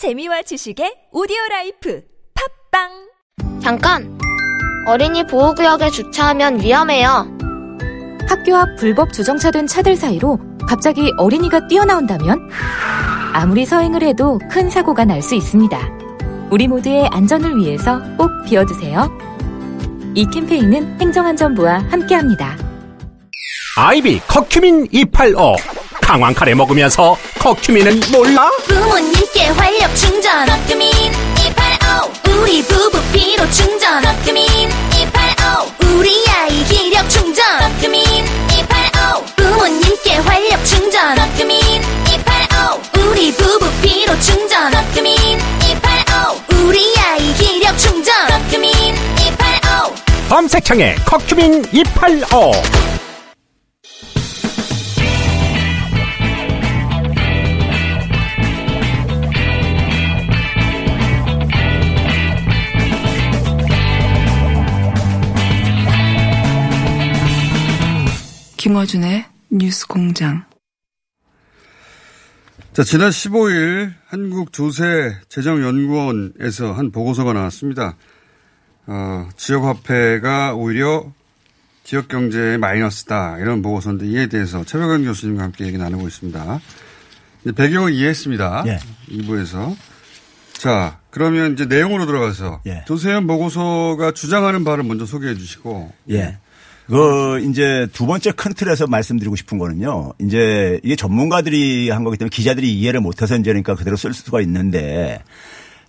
재미와 지식의 오디오 라이프 팟빵 잠깐! 어린이 보호구역에 주차하면 위험해요. 학교 앞 불법 주정차된 차들 사이로 갑자기 어린이가 뛰어나온다면 아무리 서행을 해도 큰 사고가 날 수 있습니다. 우리 모두의 안전을 위해서 꼭 비워두세요. 이 캠페인은 행정안전부와 함께합니다. 아이비 커큐민 285 강황 카레 먹으면서 커큐민은 몰라? 부모님께 활력 충전. 커큐민 285. 우리 부부 피로 충전. 커큐민 285. 우리 아이 기력 충전. 커큐민 285. 부모님께 활력 충전. 커큐민 285. 우리 부부 피로 충전. 커큐민 285. 우리 아이 기력 충전. 커큐민 285. 검색창에 커큐민 285 김어준의 뉴스 공장. 자, 지난 15일 한국조세재정연구원에서 한 보고서가 나왔습니다. 어, 지역화폐가 오히려 지역경제의 마이너스다. 이런 보고서인데 이에 대해서 최백원 교수님과 함께 얘기 나누고 있습니다. 이제 배경을 이해했습니다. 예. 2부에서. 자, 그러면 이제 내용으로 들어가서 예. 조세현 보고서가 주장하는 바를 먼저 소개해 주시고. 예. 그 이제 두 번째 큰 틀에서 말씀드리고 싶은 거는요. 이제 이게 전문가들이 한 거기 때문에 기자들이 이해를 못해서 이제 그러니까 그대로 쓸 수가 있는데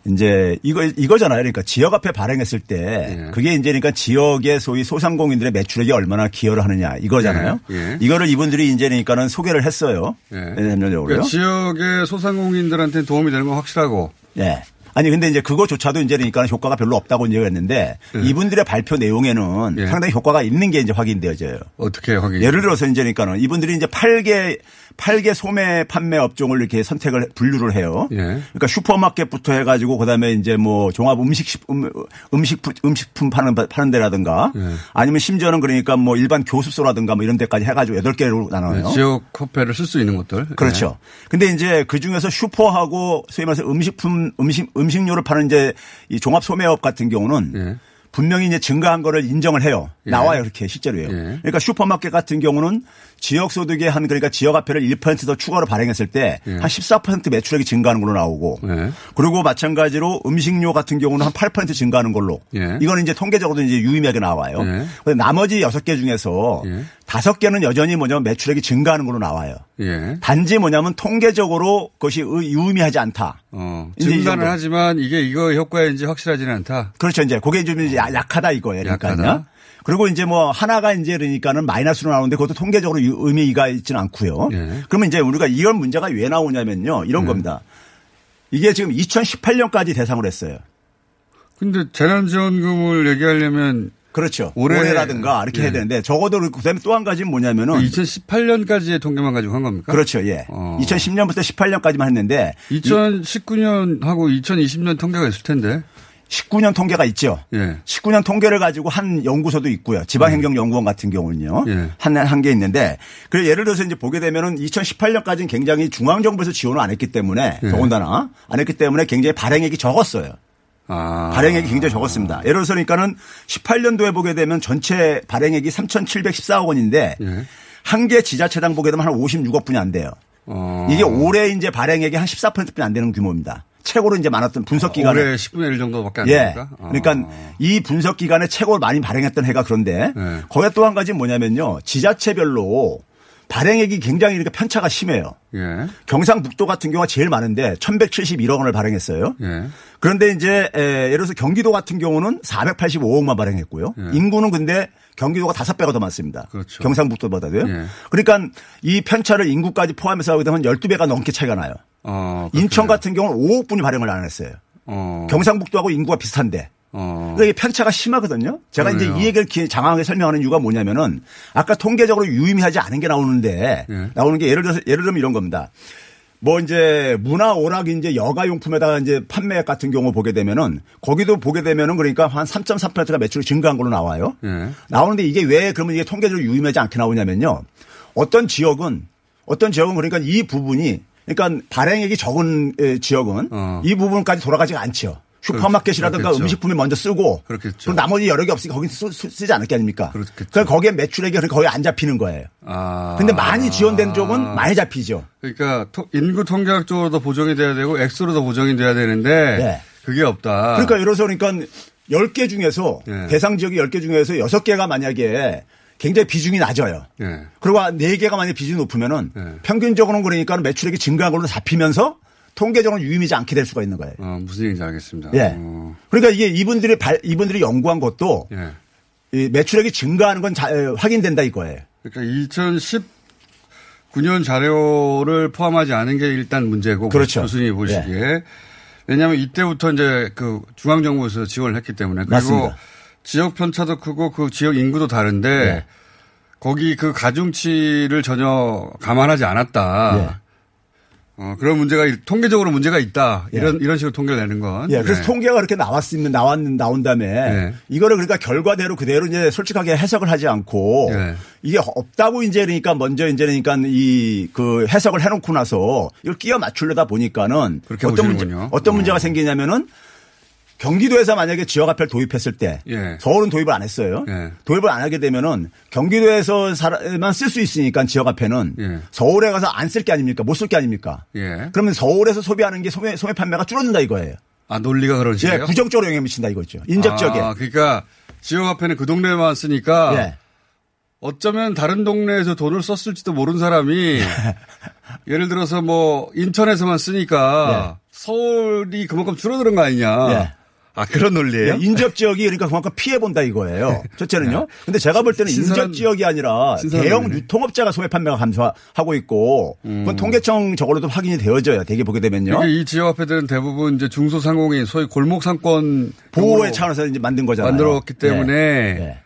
이제 이거 이거잖아요. 그러니까 지역 앞에 발행했을 때 예. 그게 이제 그러니까 지역의 소위 소상공인들의 매출액이 얼마나 기여를 하느냐 이거잖아요. 예. 예. 이거를 이분들이 이제 그러니까는 소개를 했어요. 예. 전적으로요. 그러니까 지역의 소상공인들한테 도움이 되는 건 확실하고. 예. 아니 근데 이제 그거조차도 이제 그러니까 효과가 별로 없다고 이제 했는데 예. 이분들의 발표 내용에는 예. 상당히 효과가 있는 게 이제 확인되어져요. 어떻게 확인? 예를 들어서 이제 그러니까는 이분들이 이제 8개 8개 소매 판매 업종을 이렇게 선택을 분류를 해요. 예. 그러니까 슈퍼마켓부터 해가지고 그다음에 이제 뭐 종합 음식 음, 음식 음식품 파는 파는 데라든가 예. 아니면 심지어는 그러니까 뭐 일반 교습소라든가 뭐 이런 데까지 해가지고 8 개로 나눠요. 네, 지역 화폐를 쓸 수 있는 것들. 그렇죠. 근데 이제 그 중에서 슈퍼하고 소위 말해서 음식품 음식 음식료를 파는 이제 이 종합 소매업 같은 경우는 예. 분명히 이제 증가한 거를 인정을 해요. 예. 나와요. 이렇게 실제로요. 예. 그러니까 슈퍼마켓 같은 경우는 지역 소득의 한 그러니까 지역 화폐를 1%더 추가로 발행했을 때한 예. 14% 매출액이 증가하는 걸로 나오고 예. 그리고 마찬가지로 음식료 같은 경우는 한 8% 증가하는 걸로 예. 이거는 이제 통계적으로도 이제 유의미하게 나와요. 예. 근데 나머지 6개 중에서 예. 다섯 개는 여전히 뭐냐 면 매출액이 증가하는 걸로 나와요. 예. 단지 뭐냐면 통계적으로 그것이 의- 유의미하지 않다. 어, 증가는. 하지만 이게 이거 효과인지 확실하지는 않다. 그렇죠. 이제 그게 좀 이제 야- 약하다 이거예요. 그러니까요. 약하다. 그리고 이제 뭐 하나가 이제 그러니까는 마이너스로 나오는데 그것도 통계적으로 유- 의미가 있지는 않고요. 예. 그러면 이제 우리가 이런 문제가 왜 나오냐면요. 이런 겁니다. 이게 지금 2018년까지 대상으로 했어요. 근데 재난지원금을 얘기하려면 그렇죠. 올해- 올해라든가 이렇게 예. 해야 되는데 적어도 그다음에 또 한 가지는 뭐냐면은 2018년까지의 통계만 가지고 한 겁니까? 그렇죠. 예. 어. 2010년부터 18년까지만 했는데 2019년하고 2020년 통계가 있을 텐데. 19년 통계가 있죠. 예. 19년 통계를 가지고 한 연구소도 있고요. 지방행정연구원 같은 경우는요. 예. 한, 한 개 있는데. 그래 예를 들어서 이제 보게 되면은 2018년까지는 굉장히 중앙정부에서 지원을 안 했기 때문에 예. 더군다나 안 했기 때문에 굉장히 발행액이 적었어요. 아. 발행액이 굉장히 적었습니다. 예를 들어서 그러니까는 18년도에 보게 되면 전체 발행액이 3,714억 원인데 예. 한개 지자체당 보게 되면 한 56억 분이 안 돼요. 어. 이게 올해 이제 발행액이 한 14%뿐이 안 되는 규모입니다. 최고로 이제 많았던 분석 기간에 올해 10분의 1 정도밖에 안 예. 됩니까? 그러니까 이 분석 기간에 최고로 많이 발행했던 해가 그런데 네. 거기에 또 한 가지 뭐냐면요. 지자체별로 발행액이 굉장히 이렇게 편차가 심해요. 예. 경상북도 같은 경우가 제일 많은데 1171억 원을 발행했어요. 예. 그런데 이제 에, 예를 들어서 경기도 같은 경우는 485억만 발행했고요. 예. 인구는 근데 경기도가 다섯 배가 더 많습니다. 그렇죠. 경상북도보다도요. 예. 그러니까 이 편차를 인구까지 포함해서 하게 되면 12배가 넘게 차이가 나요. 어. 인천. 같은 경우는 5억 분이 발행을 안 했어요. 어. 경상북도하고 인구가 비슷한데. 어. 그러니까 편차가 심하거든요. 제가 그러네요. 이제 이 얘기를 기- 장황하게 설명하는 이유가 뭐냐면은 아까 통계적으로 유의미하지 않은 게 나오는데 예. 나오는 게 예를 들어서 예를 들면 이런 겁니다. 뭐 이제 문화 오락 이제 여가 용품에다가 이제 판매 같은 경우 보게 되면은 거기도 보게 되면은 그러니까 한 3.3%가 매출이 증가한 걸로 나와요. 예. 나오는데 이게 왜 그러면 이게 통계적으로 유의미하지 않게 나오냐면요. 어떤 지역은 어떤 지역은 그러니까 이 부분이 그러니까 발행액이 적은 에, 지역은 어. 이 부분까지 돌아가지가 않죠. 슈퍼마켓이라든가 그렇겠죠. 음식품이 먼저 쓰고 그렇겠죠. 그럼 나머지 여러 개 없으니까 거기 쓰, 쓰- 쓰지 않을 게 아닙니까? 그렇겠죠. 거기에 매출액이 거의 안 잡히는 거예요. 아. 근데 많이 지원된 쪽은 많이 잡히죠. 그러니까 토- 인구 통계학적으로도 보정이 돼야 되고 액수로도 보정이 돼야 되는데 네. 그게 없다. 그러니까 이래서 그러니까 10개 중에서 예. 대상 지역이 10개 중에서 6개가 만약에 굉장히 비중이 낮아요. 예. 그리고 4개가 만약에 비중이 높으면은 예. 평균적으로는 그러니까 매출액이 증가한 걸로 잡히면서 통계적으로 유의미지 않게 될 수가 있는 거예요. 어, 무슨 얘기인지 알겠습니다. 예. 어, 그러니까 이게 이분들이 발, 이분들이 연구한 것도 예. 이 매출액이 증가하는 건 자- 에, 확인된다 이거예요. 그러니까 2019년 자료를 포함하지 않은 게 일단 문제고 그렇죠. 교수님이 보시기에 왜냐하면 이때부터 이제 그 중앙정부에서 지원을 했기 때문에 그리고 맞습니다. 지역 편차도 크고 그 지역 인구도 다른데 네. 거기 그 가중치를 전혀 감안하지 않았다. 네. 어, 그런 문제가 일- 통계적으로 문제가 있다. 예. 이런 이런 식으로 통계를 내는 건. 예, 그래서 네. 통계가 그렇게 나왔으면 나왔 나온 다음에 네. 이거를 그러니까 결과대로 그대로 이제 솔직하게 해석을 하지 않고 네. 이게 없다고 이제 그러니까 먼저 이제 그러니까 이 그 해석을 해놓고 나서 이걸 끼워 맞추려다 보니까는 그렇게 어떤 문제. 어떤 문제가 어. 생기냐면은 경기도에서 만약에 지역화폐를 도입했을 때 예. 서울은 도입을 안 했어요. 예. 도입을 안 하게 되면은 경기도에서 만 쓸 수 있으니까 지역화폐는 예. 서울에 가서 안 쓸 게 아닙니까? 못 쓸 게 아닙니까? 예. 그러면 서울에서 소비하는 게 소매, 소매 판매가 줄어든다 이거예요. 아 논리가 그런 예, 식이에요. 부정적으로 영향 미친다 이거죠. 인접적에. 아, 그러니까 지역 화폐는 그 동네만 쓰니까 예. 어쩌면 다른 동네에서 돈을 썼을지도 모르는 사람이 예를 들어서 뭐 인천에서만 쓰니까 서울이 그만큼 줄어드는 거 아니냐. 예. 아 그런 논리예요? 예, 인접 지역이 그러니까 그만큼 피해 본다 이거예요. 첫째는요. 근데 제가 볼 때는 신선한- 인접 지역이 아니라 대형 논리네. 유통업자가 소매 판매가 감소하고 있고 그건 통계청 저걸로도 확인이 되어져요. 대개 보게 되면요. 이게 이 지역 화폐들은 대부분 이제 중소상공인 소위 골목 상권 보호의 차원에서 이제 만든 거잖아요. 만들었기 때문에 예. 예.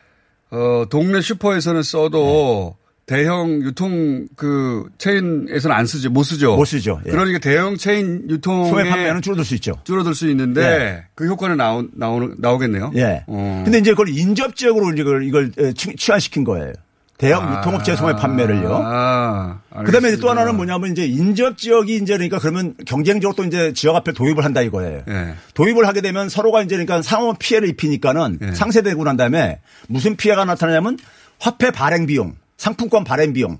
어 동네 슈퍼에서는 써도 대형 유통 그 체인에서는 안 쓰죠. 못 쓰죠. 못 쓰죠. 예. 그러니까 대형 체인 유통의 소매 판매는 줄어들 수 있죠. 줄어들 수 있는데 그 효과는 나오, 나오는 나오겠네요. 예. 어. 근데 이제 그걸 인접 지역으로 이제 그걸 이걸 치환시킨 거예요. 대형 유통업체 소매 판매를요. 아, 그다음에 또. 하나는 뭐냐면 이제 인접 지역이 이제 그러니까 그러면 경쟁적으로 또 이제 지역 앞에 도입을 한다 이거예요. 예. 도입을 하게 되면 서로가 이제 그러니까 상호 피해를 입히니까는 예. 상쇄되고 난 다음에 무슨 피해가 나타나냐면 화폐 발행 비용, 상품권 발행 비용.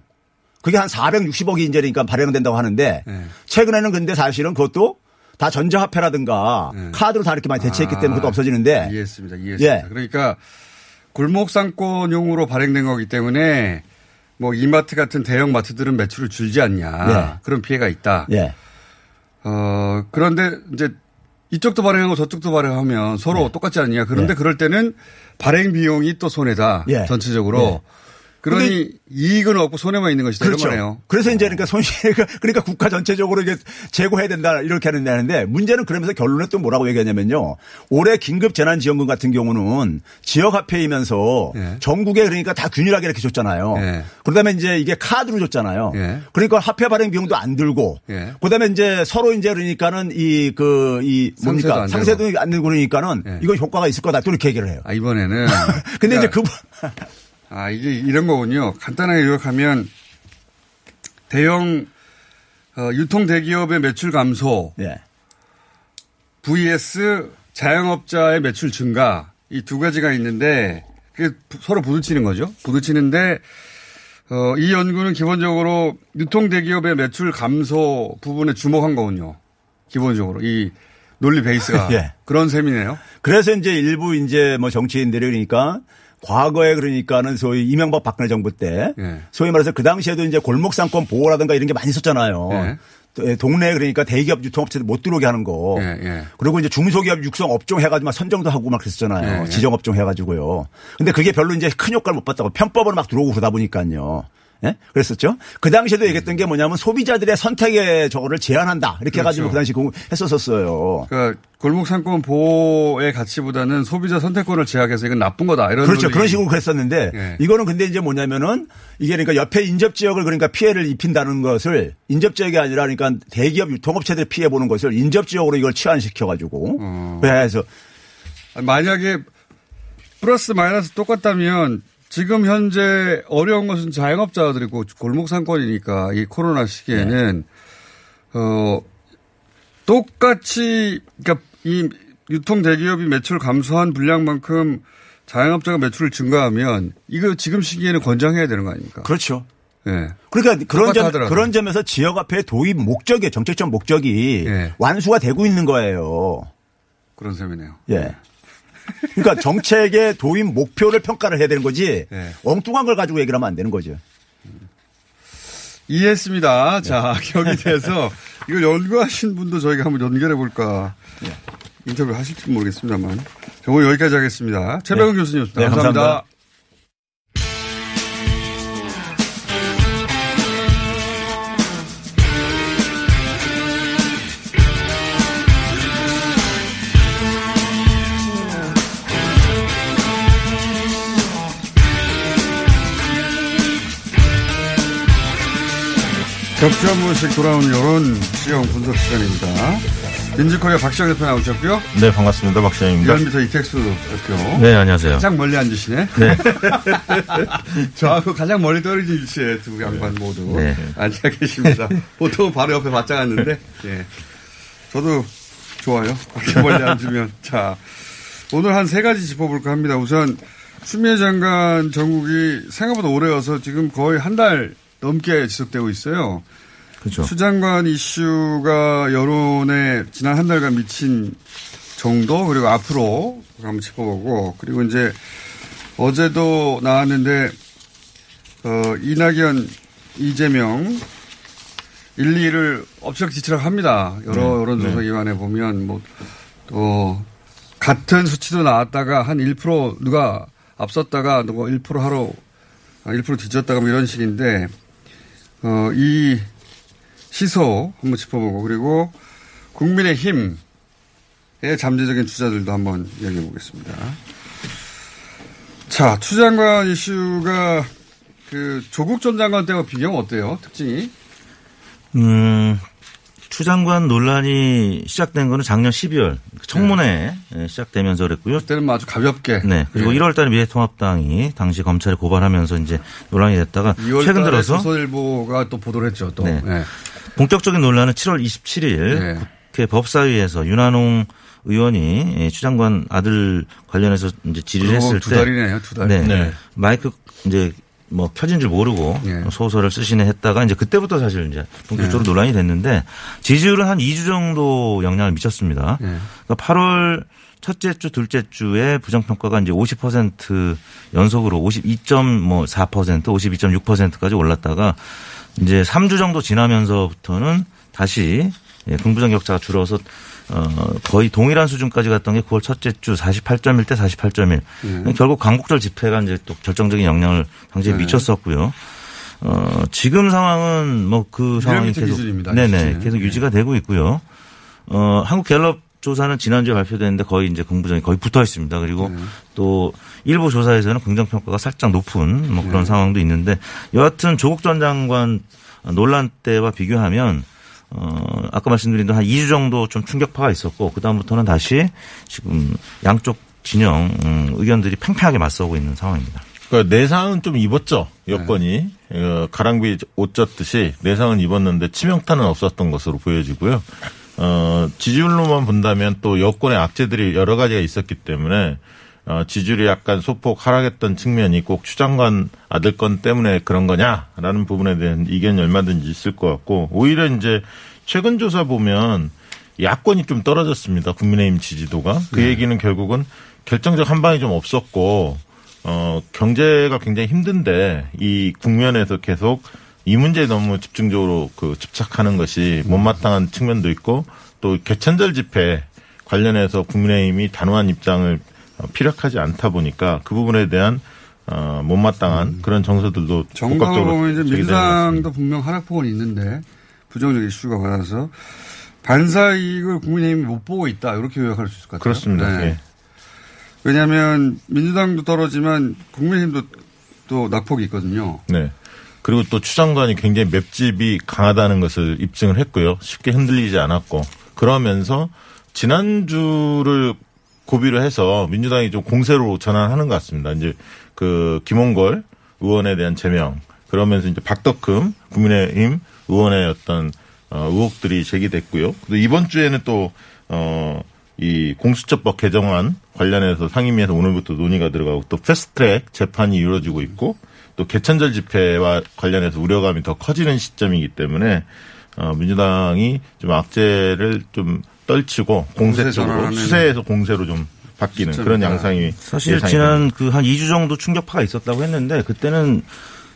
그게 한 460억이 이제 그러니까 발행된다고 하는데 예. 최근에는 근데 사실은 그것도 다 전자화폐라든가 예. 카드로 다 이렇게 많이 대체했기 때문에 아, 그것도 없어지는데 이해했습니다. 이해했습니다. 예. 그러니까 골목 상권용으로 발행된 거기 때문에 뭐 이마트 같은 대형 마트들은 매출을 줄지 않냐 예. 그런 피해가 있다. 예. 어 그런데 이제 이쪽도 발행하고 저쪽도 발행하면 서로 똑같지 않냐. 그런데 예. 그럴 때는 발행 비용이 또 손해다. 예. 전체적으로. 예. 그러니 이익은 없고 손해만 있는 것이다. 그렇죠. 거네요. 그래서 이제 그러니까 손실 그러니까 국가 전체적으로 이게 재고해야 된다 이렇게 하는 데는데 문제는 그러면서 결론에 또 뭐라고 얘기하냐면요. 올해 긴급 재난 지원금 같은 경우는 지역 화폐이면서 예. 전국에 그러니까 다 균일하게 이렇게 줬잖아요. 예. 그다음에 이제 이게 카드로 줬잖아요. 예. 그러니까 화폐 발행 비용도 안 들고 예. 그다음에 이제 서로 이제 그러니까는 이 그이 뭡니까 안 상세도 안 들고 그러니까는 예. 이거 효과가 있을 거다 또 이렇게 얘기를 해요. 아 이번에는 근데 이제 그러니까 그 아, 이게 이런 거군요. 간단하게 요약하면 대형 어, 유통 대기업의 매출 감소 예. vs 자영업자의 매출 증가 이 두 가지가 있는데 그게 부- 서로 부딪히는 거죠. 부딪히는데 어, 이 연구는 기본적으로 유통 대기업의 매출 감소 부분에 주목한 거군요. 기본적으로 이 논리 베이스가 예. 그런 셈이네요. 그래서 이제 일부 이제 뭐 정치인들이 그러니까 과거에 그러니까는 소위 이명박 박근혜 정부 때 예. 소위 말해서 그 당시에도 이제 골목 상권 보호라든가 이런 게 많이 있었잖아요. 예. 또, 예, 동네 그러니까 대기업 유통업체들 못 들어오게 하는 거. 예, 예. 그리고 이제 중소기업 육성 업종 해가지고 막 선정도 하고 막 그랬었잖아요. 예, 예. 지정 업종 해가지고요. 근데 그게 별로 이제 큰 효과를 못 봤다고 편법으로 막 들어오고 그러다 보니까요. 예? 그랬었죠. 그 당시에도 얘기했던 게 뭐냐면 소비자들의 선택의 저거를 제한한다. 이렇게 해가지고 그렇죠. 그 당시 공- 했었었어요. 그러니까 골목 상권 보호의 가치보다는 소비자 선택권을 제약해서 이건 나쁜 거다 이런 그렇죠. 그런 식으로 그랬었는데 예. 이거는 근데 이제 뭐냐면은 이게 그러니까 옆에 인접 지역을 그러니까 피해를 입힌다는 것을 인접 지역이 아니라 그러니까 대기업 유통업체들 피해 보는 것을 인접 지역으로 이걸 치환시켜 가지고 어. 그래서 만약에 플러스 마이너스 똑같다면 지금 현재 어려운 것은 자영업자들이고 골목 상권이니까 이 코로나 시기에는 네. 어, 똑같이, 그러니까 이 유통 대기업이 매출 감소한 분량만큼 자영업자가 매출을 증가하면 이거 지금 시기에는 권장해야 되는 거 아닙니까? 그렇죠. 예. 그러니까 그런 점. 그런 점에서 지역 화폐 도입 목적이 정책적 목적이 예. 완수가 되고 있는 거예요. 그런 셈이네요. 예. 그러니까 정책의 도입 목표를 평가를 해야 되는 거지 예. 엉뚱한 걸 가지고 얘기를 하면 안 되는 거죠. 이해했습니다. 자, 여기 대해서 이걸 연구하신 분도 저희가 한번 연결해 볼까 인터뷰 하실지 모르겠습니다만. 자, 오늘 여기까지 하겠습니다. 최백은 교수님이었습니다. 네, 감사합니다. 감사합니다. 격주 한 번씩 돌아오는 여론 시형 분석 시간입니다. 민지코리아 박시영 대표 나오셨고요. 네, 반갑습니다. 박시영입니다. 리얼미터 이택수 대표. 네, 안녕하세요. 가장 멀리 앉으시네. 네. 저하고 가장 멀리 떨어진 위치에 두 양반 모두 네. 앉아 계십니다. 보통 바로 옆에 맞짱 앉는데, 예. 저도 좋아요. 그렇게 멀리 앉으면. 자, 오늘 한 세 가지 짚어볼까 합니다. 우선, 추미애 장관 전국이 생각보다 오래여서 지금 거의 한 달 넘게 지속되고 있어요. 그렇죠. 추 장관 이슈가 여론에 지난 한 달간 미친 정도 그리고 앞으로 한번 짚어보고 그리고 이제 어제도 나왔는데 어, 이낙연 이재명 1, 2를 업적지치라고 합니다. 여러 네, 여론조사기관에 보면 뭐 또 같은 수치도 나왔다가 한 1% 누가 앞섰다가 누가 1% 하러 아, 1% 뒤졌다가 뭐 이런 식인데 어, 이 시소 한번 짚어보고 그리고 국민의힘의 잠재적인 주자들도 한번 이야기해 보겠습니다. 자, 추 장관 이슈가 그 조국 전 장관 때와 비교하면 어때요? 특징이? 음, 추 장관 논란이 시작된 거는 작년 12월 청문회 에 시작되면서 그랬고요. 그때는 뭐 아주 가볍게. 네. 그리고 예. 1월 달에 미래통합당이 당시 검찰에 고발하면서 이제 논란이 됐다가 2월 최근 달에 들어서 조선일보가 또 보도를 했죠. 또. 네. 예. 본격적인 논란은 7월 27일 네. 국회 법사위에서 윤한홍 의원이 예, 추 장관 아들 관련해서 이제 질의를 했을 두때 달이네요. 두 달. 네. 네. 마이크 이제 뭐 켜진 줄 모르고 예. 소설을 쓰시네 했다가 이제 그때부터 사실 이제 본격적으로 논란이 됐는데 지지율은 한 2주 정도 영향을 미쳤습니다. 예. 그러니까 8월 첫째 주, 둘째 주에 부정평가가 이제 50% 연속으로 52.4%, 52.6%까지 올랐다가 이제 3주 정도 지나면서부터는 다시 예, 긍부정 격차가 줄어서 어, 거의 동일한 수준까지 갔던 게 9월 첫째 주 48.1 대 48.1. 예. 결국 광복절 집회가 이제 또 결정적인 영향을 당시에 네. 미쳤었고요. 어, 지금 상황은 뭐 그 상황이 계속. 네네. 계속 네. 유지가 되고 있고요. 어, 한국 갤럽 조사는 지난주에 발표됐는데 거의 이제 긍부정이 거의 붙어 있습니다. 그리고 네. 또 일부 조사에서는 긍정 평가가 살짝 높은 뭐 그런 네. 상황도 있는데 여하튼 조국 전 장관 논란 때와 비교하면 어, 아까 말씀드린 대로 한 2주 정도 좀 충격파가 있었고 그다음부터는 다시 지금 양쪽 진영 음, 의견들이 팽팽하게 맞서고 있는 상황입니다. 그러니까 내상은 좀 입었죠 여건이 어, 가랑비 옷 젖듯이 내상은 입었는데 치명타는 없었던 것으로 보여지고요. 어, 지지율로만 본다면 또 여권의 악재들이 여러 가지가 있었기 때문에 어, 지지율이 약간 소폭 하락했던 측면이 꼭 추장관 아들 건 때문에 그런 거냐라는 부분에 대한 이견이 얼마든지 있을 것 같고 오히려 이제 최근 조사 보면 야권이 좀 떨어졌습니다. 국민의힘 지지도가. 그 얘기는 결국은 결정적 한 방이 좀 없었고 어, 경제가 굉장히 힘든데 이 국면에서 계속 이 문제에 너무 집중적으로 그 집착하는 것이 못마땅한 측면도 있고 또 개천절 집회 관련해서 국민의힘이 단호한 입장을 어, 피력하지 않다 보니까 그 부분에 대한 어, 못마땅한 그런 정서들도 정강을 보면 이제. 민주당도 분명 하락폭은 있는데 부정적 이슈가 많아서 반사 이익을 국민의힘이 못 보고 있다 이렇게 요약할 수 있을 것 같아요. 그렇습니다. 네. 예. 왜냐하면 민주당도 떨어지만 국민의힘도 또 낙폭이 있거든요. 네. 그리고 또 추장관이 굉장히 맵집이 강하다는 것을 입증을 했고요. 쉽게 흔들리지 않았고 그러면서 지난주를 고비를 해서 민주당이 좀 공세로 전환하는 것 같습니다. 이제 그 김홍걸 의원에 대한 제명 그러면서 이제 박덕흠 국민의힘 의원의 어떤 어, 의혹들이 제기됐고요. 그리고 이번 주에는 또 어, 이 공수처법 개정안 관련해서 상임위에서 오늘부터 논의가 들어가고 또 패스트트랙 재판이 이루어지고 있고 또 개천절 집회와 관련해서 우려감이 더 커지는 시점이기 때문에 어, 민주당이 좀 악재를 좀 떨치고 공세 쪽으로 수세에서 공세로 좀 바뀌는 그런 시점이다. 양상이 사실 예상이 지난 그 한 2주 정도 충격파가 있었다고 했는데 그때는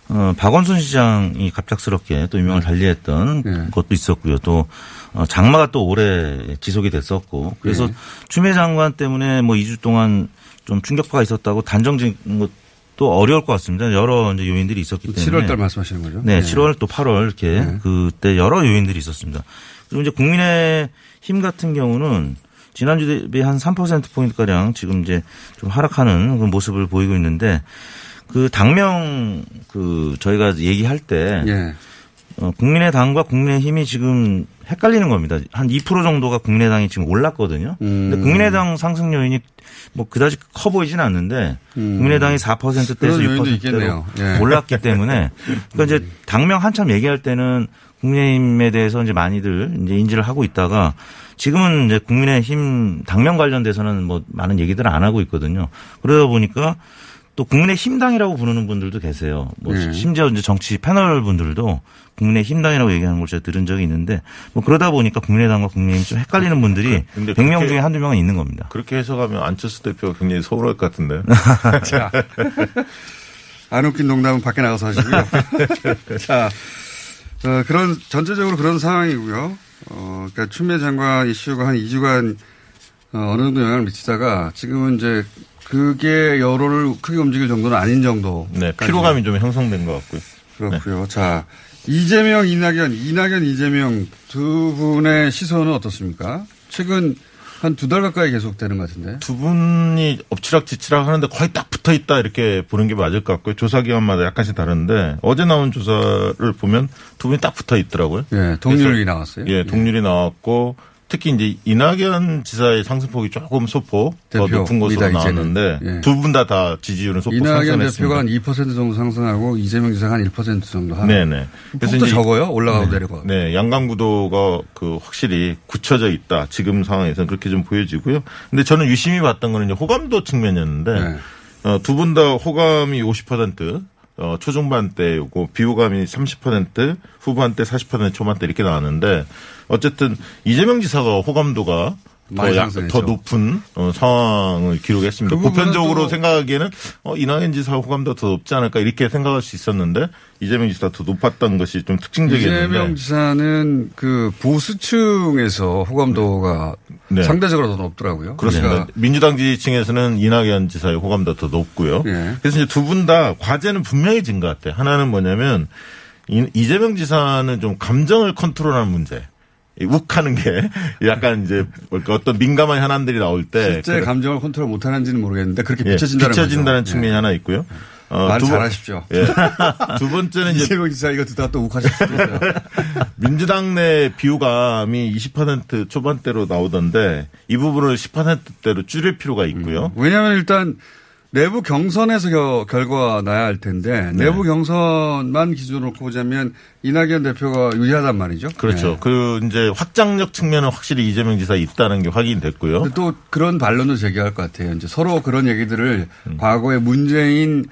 어, 박원순 시장이 갑작스럽게 또 유명을 달리했던 네. 것도 있었고요. 또 어, 장마가 또 오래 지속이 됐었고 그래서 네. 추미애 장관 때문에 뭐 2주 동안 좀 충격파가 있었다고 단정짓는 것도 어려울 것 같습니다. 여러 이제 요인들이 있었기 때문에 7월 달 말씀하시는 거죠? 네, 7월 또 8월 이렇게 네. 그때 여러 요인들이 있었습니다. 그리고 이제 국민의 힘 같은 경우는 지난주 대비 한 3% 포인트 가량 지금 이제 좀 하락하는 그 모습을 보이고 있는데 그 당명 그 저희가 얘기할 때 예. 어, 국민의당과 국민의힘이 지금 헷갈리는 겁니다. 한 2% 정도가 국민의당이 지금 올랐거든요. 음. 근데 국민의당 상승 요인이 뭐 그다지 커 보이진 않는데 국민의당이 4%대에서 음. 그런 요인도 6%대로 있겠네요. 예. 올랐기 때문에 그러니까 이제 당명 한참 얘기할 때는 국민의힘에 대해서 이제 많이들 이제 인지를 하고 있다가 지금은 이제 국민의힘 당명 관련돼서는 뭐 많은 얘기들을 안 하고 있거든요. 그러다 보니까 또 국민의 힘당이라고 부르는 분들도 계세요. 뭐 네. 심지어 이제 정치 패널 분들도 국민의 힘당이라고 얘기하는 걸 제가 들은 적이 있는데 뭐 그러다 보니까 국민의당과 국민의힘 좀 헷갈리는 분들이 근데 100명 그렇게- 중에 한두 명은 있는 겁니다. 그렇게 해석하면 안철수 대표가 굉장히 서운할 것 같은데. 자. 안 웃긴 농담은 밖에 나가서 하시고요. 자, 어, 그런, 전체적으로 그런 상황이고요. 어, 그러니까 추미애 장관 이슈가 한 2주간 어, 어느 정도 영향을 미치다가 지금은 이제 그게 여론을 크게 움직일 정도는 아닌 정도. 네, 피로감이 좀 형성된 것 같고요. 그렇고요. 자, 이재명, 이낙연, 이낙연, 이재명 두 분의 시선은 어떻습니까? 최근 한 두 달 가까이 계속되는 것 같은데. 두 분이 엎치락뒤치락 하는데 거의 딱 붙어 있다 이렇게 보는 게 맞을 것 같고요. 조사 기관마다 약간씩 다른데 어제 나온 조사를 보면 두 분이 딱 붙어 있더라고요. 예, 동률이 나왔어요. 예, 동률이 나왔고 특히 이제 이낙연 지사의 상승폭이 조금 소폭 더 높은 것으로. 나왔는데 예. 두분 다 다 지지율은 소폭 이낙연 상승했습니다. 대표가 한2% 정도 상승하고 이재명 지사가 한 1% 정도 하는. 네네. 폭도 적어요? 올라가고 내려가고. 네, 양강 구도가 그 확실히 굳혀져 있다. 지금 상황에서는 그렇게 좀 보여지고요. 근데 저는 유심히 봤던 거는 이제 호감도 측면이었는데 네. 어, 두 분 다 호감이 50%, 어, 초중반 때고 비호감이 30%, 후반 때 40% 초반 때 이렇게 나왔는데 어쨌든 이재명 지사가 호감도가 더, 약-. 더 높은 어, 상황을 기록했습니다. 그 보편적으로 또- 생각하기에는 어, 이낙연 지사 호감도 더 높지 않을까 이렇게 생각할 수 있었는데 이재명 지사 더 높았던 것이 좀 특징적이었는데 이재명 지사는 그 보수층에서 호감도가 네. 상대적으로 더 높더라고요. 그렇습니다. 그러니까 민주당 지지층에서는 이낙연 지사의 호감도 더 높고요. 예. 그래서 이제 두 분 다 과제는 분명해진 것 같아요. 하나는 뭐냐면 이- 이재명 지사는 좀 감정을 컨트롤하는 문제. 이 욱하는 게 약간 이제 어떤 민감한 현안들이 나올 때 실제 그래- 감정을 컨트롤 못하는지는 모르겠는데 그렇게 예, 비춰진다는 비춰진다는 거죠. 측면이 예. 하나 있고요. 어, 말두 번- 잘하십시오. 예. 두 번째는 이제 이재명 지사 이거 듣다가 또 욱하실 수도 있어요. 민주당 내 비호감이 20% 초반대로 나오던데 이 부분을 10%대로 줄일 필요가 있고요. 왜냐하면 일단 내부 경선에서 겨- 결과가 나야 할 텐데 네. 내부 경선만 기준으로 놓고 보자면 이낙연 대표가 유리하단 말이죠. 그렇죠. 네. 그 이제 확장력 측면은 확실히 이재명 지사 있다는 게 확인됐고요. 또 그런 반론도 제기할 것 같아요. 이제 서로 그런 얘기들을 음. 과거에 문재인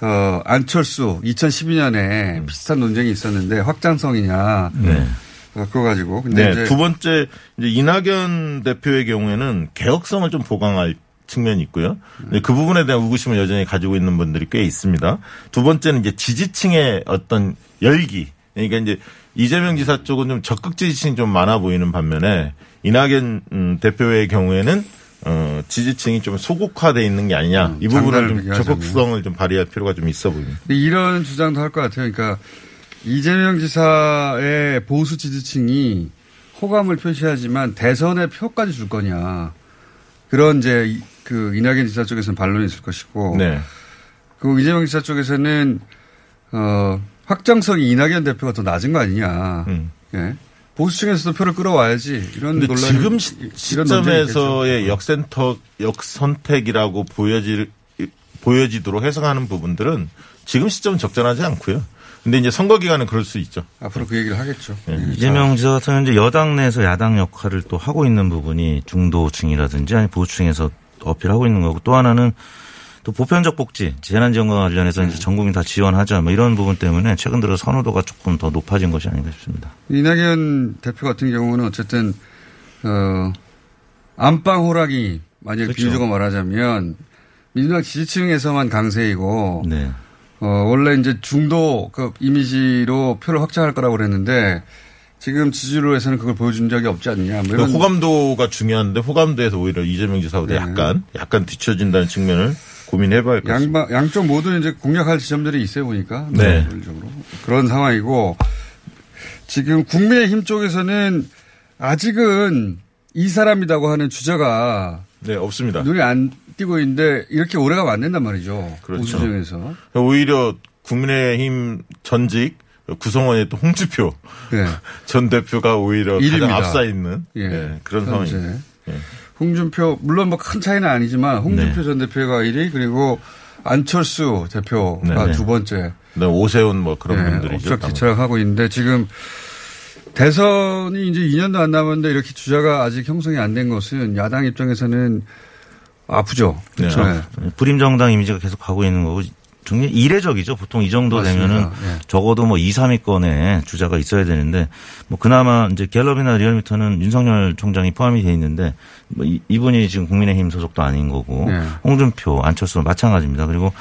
어, 안철수 2012년에 비슷한 논쟁이 있었는데 확장성이냐 네. 어, 그거 가지고 근데 네, 두 번째 이제 이낙연 대표의 경우에는 개혁성을 좀 보강할 측면이 있고요. 그 부분에 대한 의구심을 여전히 가지고 있는 분들이 꽤 있습니다. 두 번째는 이제 지지층의 어떤 열기. 그러니까 이제 이재명 지사 쪽은 좀 적극 지지층이 좀 많아 보이는 반면에 이낙연 음, 대표의 경우에는 어, 지지층이 좀 소극화돼 있는 게 아니냐. 이 부분은 장단을 좀 비교하자면. 적극성을 좀 발휘할 필요가 좀 있어 보입니다. 이런 주장도 할 것 같아요. 그러니까 이재명 지사의 보수 지지층이 호감을 표시하지만 대선에 표까지 줄 거냐. 그런 이제 이- 그 이낙연 지사 쪽에서는 반론이 있을 것이고. 네. 그 이재명 지사 쪽에서는 어 확장성이 이낙연 대표가 더 낮은 거 아니냐. 음. 예. 보수 층에서도 표를 끌어와야지. 이런 논란이 지금 시, 이런. 시점에서의 역센터 역선택이라고 보여질 보여지도록 해석하는 부분들은 지금 시점은 적절하지 않고요. 근데 이제 선거 기간은 그럴 수 있죠. 앞으로 그 얘기를 하겠죠. 예. 이재명 지사 같은 경우는 이제 여당 내에서 야당 역할을 또 하고 있는 부분이 중도층이라든지 아니 보수층에서 어필하고 있는 거고 또 하나는 또 보편적 복지 재난지원과 관련해서 네. 이제 전 국민 다 지원하자 뭐 이런 부분 때문에 최근 들어 선호도가 조금 더 높아진 것이 아닌가 싶습니다. 이낙연 대표 같은 경우는 어쨌든 어 안방 호랑이 만약 그렇죠. 비유적으로 말하자면 민주당 지지층에서만 강세이고 네. 어 원래 이제 중도 그 이미지로 표를 확장할 거라고 그랬는데 지금 지지율에서는 그걸 보여준 적이 없지 않냐. 뭐그 이런 호감도가 중요한데 호감도에서 오히려 이재명 지사보다 네. 약간 약간 뒤처진다는 측면을 고민해봐야 할 것 같습니다. 양방 양쪽 모두 이제 공략할 지점들이 있어요 보니까 네. 논리적으로 그런 상황이고 지금 국민의힘 쪽에서는 아직은 이 사람이라고 하는 주자가 네, 없습니다. 눈에 안 띄고 있는데 이렇게 오래 가면 안 된단 말이죠. 그렇죠. 우수정에서. 오히려 국민의힘 전직 구성원의 또 홍주표 네. 전 대표가 오히려 일입니다. 가장 앞서 있는 예. 예, 그런. 상황입니다. 예. 홍준표 물론 뭐 큰 차이는 아니지만 홍준표 네. 전 대표가 1위 그리고 안철수 대표가 네. 두 번째 그다음에 오세훈 뭐 그런 예, 분들이죠. 업적 기차하고 있는데 지금 대선이 이제 2년도 안 남았는데 이렇게 주자가 아직 형성이 안 된 것은 야당 입장에서는 아프죠. 네. 네. 불임 정당 이미지가 계속 가고 있는 거고 정말 이례적이죠. 보통 이 정도 맞습니다. 되면은 예. 적어도 뭐 2, 3위권에 주자가 있어야 되는데 뭐 그나마 이제 갤럽이나 리얼미터는 윤석열 총장이 포함이 돼 있는데 뭐 이- 이분이 지금 국민의힘 소속도 아닌 거고 네. 홍준표, 안철수 마찬가지입니다. 그리고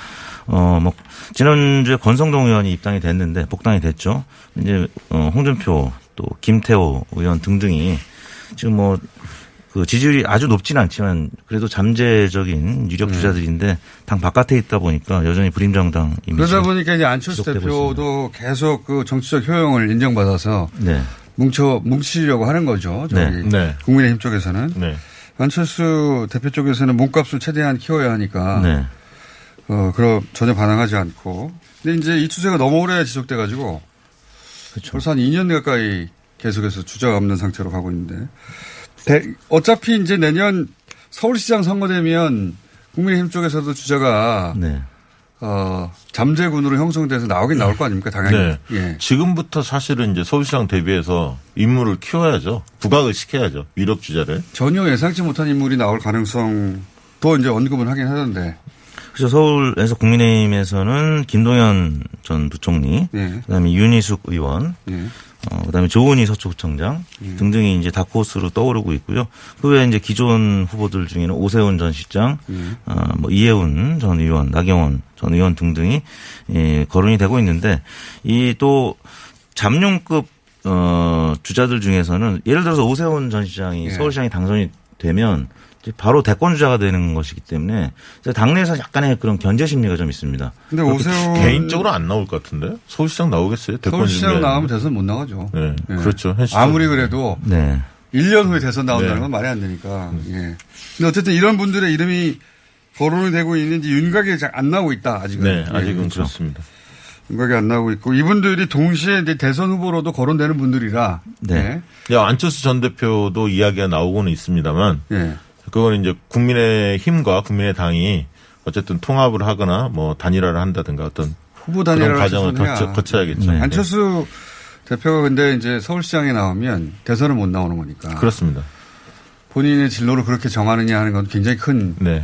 어 뭐 지난주에 권성동 의원이 입당이 됐는데 복당이 됐죠. 이제 어 홍준표 또 김태호 의원 등등이 지금 뭐 그 지지율이 아주 높지는 않지만 그래도 잠재적인 유력 네. 주자들인데 당 바깥에 있다 보니까 여전히 불임정당 이미지. 그러다 보니까 이제 안철수 대표도 계속 그 정치적 효용을 인정받아서 네. 뭉쳐 뭉치려고 하는 거죠. 저기 네. 네. 국민의힘 쪽에서는 네. 안철수 대표 쪽에서는 몸값을 최대한 키워야 하니까 네. 어 그럼 전혀 반항하지 않고. 근데 이제 이 추세가 너무 오래 지속돼 가지고 그렇죠. 벌써 한 2년 가까이 계속해서 주자가 없는 상태로 가고 있는데 대- 어차피 이제 내년 서울시장 선거되면 국민의힘 쪽에서도 주자가 네. 어, 잠재군으로 형성돼서 나오긴 나올 거 아닙니까 당연히. 네. 예. 지금부터 사실은 이제 서울시장 대비해서 인물을 키워야죠. 부각을 시켜야죠. 위력 주자를. 전혀 예상치 못한 인물이 나올 가능성도 이제 언급은 하긴 하던데. 그래서 서울에서 국민의힘에서는 김동연 전 부총리, 예. 그다음에 윤희숙 의원, 예. 어, 그다음에 조은희 서초구청장 등등이 이제 다크호스로 떠오르고 있고요. 그 외에 이제 기존 후보들 중에는 오세훈 전 시장, 어, 뭐 이해운 전 의원, 나경원 전 의원 등등이 예, 거론이 되고 있는데 이 또 잠룡급 어, 주자들 중에서는 예를 들어서 오세훈 전 시장이 예. 서울시장이 당선이 되면 바로 대권 주자가 되는 것이기 때문에 당내에서 약간의 그런 견제 심리가 좀 있습니다. 근데 오세훈 개인적으로 안 나올 것 같은데 서울시장 나오겠어요? 대권 서울시장 나오면 거. 대선 못 나가죠. 네, 예. 그렇죠. 현실적으로. 아무리 그래도 네. 1년 후에 대선 나온다는 네. 건 말이 안 되니까. 예. 근데 어쨌든 이런 분들의 이름이 거론이 되고 있는지 윤곽이 잘 안 나오고 있다, 아직은. 네, 예, 아직은 그렇죠. 그렇습니다. 윤곽이 안 나오고 있고 이분들이 동시에 이제 대선 후보로도 거론되는 분들이라. 네. 야, 안철수 전 대표도 이야기가 나오고는 있습니다만 예. 예. 그건 이제 국민의 힘과 국민의 당이 어쨌든 통합을 하거나 뭐 단일화를 한다든가 어떤 후보 그런 단일화를 과정을. 거쳐, 거쳐야겠죠. 네. 안철수 대표가 근데 이제 서울시장에 나오면 대선은 못 나오는 거니까. 그렇습니다. 본인의 진로를 그렇게 정하느냐 하는 건 굉장히 큰 네.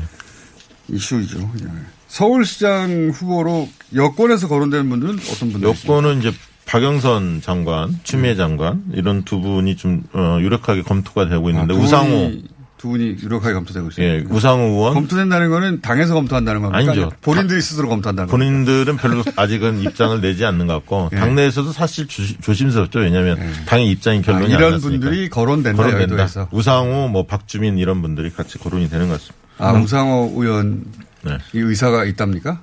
이슈이죠. 그냥. 서울시장 후보로 여권에서 거론되는 분들은 어떤 분들? 여권은 이제 박영선 장관, 추미애 장관 이런 두 분이 좀 어, 유력하게 검토가 되고 있는데 우상호 두 분이 유력하게 검토되고 있어요. 예, 우상호 의원 검토된다는 거는 당에서 검토한다는 겁니까? 아니죠. 본인들이 스스로 검토한다는 겁니까? 본인들은 별로 아직은 입장을 내지 않는 것 같고 예. 당내에서도 사실 조, 조심스럽죠. 왜냐하면 당의 입장이 아, 결론이 안 이런. 분들이 거론된다, 거론된다. 우상호, 뭐 박주민 이런 분들이 같이 거론이 되는 것 같습니다. 아, 우상호 의원 네. 이 의사가 있답니까?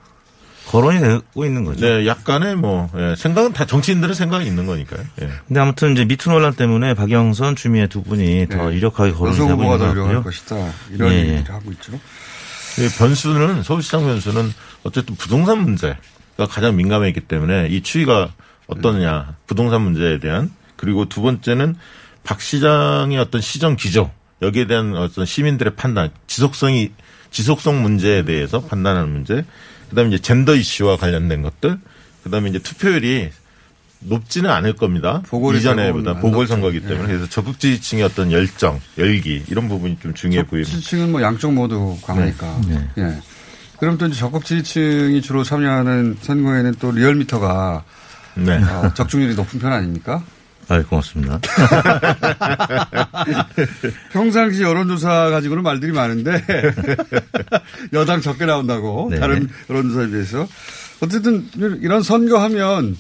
거론이 되고 있는 거죠. 네, 약간의 뭐 예, 생각은 다 정치인들의 생각이 있는 거니까요. 예. 근데 아무튼 이제 미투 논란 때문에 박영선, 추미애 두 분이 더 유력하게 거론이 여성 되고 후보가 있는 더것 유력할. 것이다. 이런 예, 얘기를 예. 하고 있죠. 이 변수는 서울시장 변수는 어쨌든 부동산 문제가 가장 민감했기 때문에 이 추이가 어떠냐 부동산 문제에 대한 그리고 두 번째는 박 시장의 어떤 시정 기조 여기에 대한 어떤 시민들의 판단 지속성이 지속성 문제에 대해서 판단하는 문제 그다음에 이제 젠더 이슈와 관련된 것들 그다음에 이제 투표율이 높지는 않을 겁니다. 이전에보다 보궐선거기 안 때문에 그래서 적극 지지층의 어떤 열정, 열기 이런 부분이 좀 중요해 보이고 지지층은 뭐 양쪽 모두 강하니까. 예. 그럼 또 이제 적극 지지층이 주로 참여하는 선거에는 또 리얼미터가 네. 어, 적중률이 높은 편 아닙니까? 아, 고맙습니다. 평상시 여론조사 가지고는 말들이 많은데 여당 적게 나온다고 네. 다른 여론조사에 비해서 어쨌든 이런 선거하면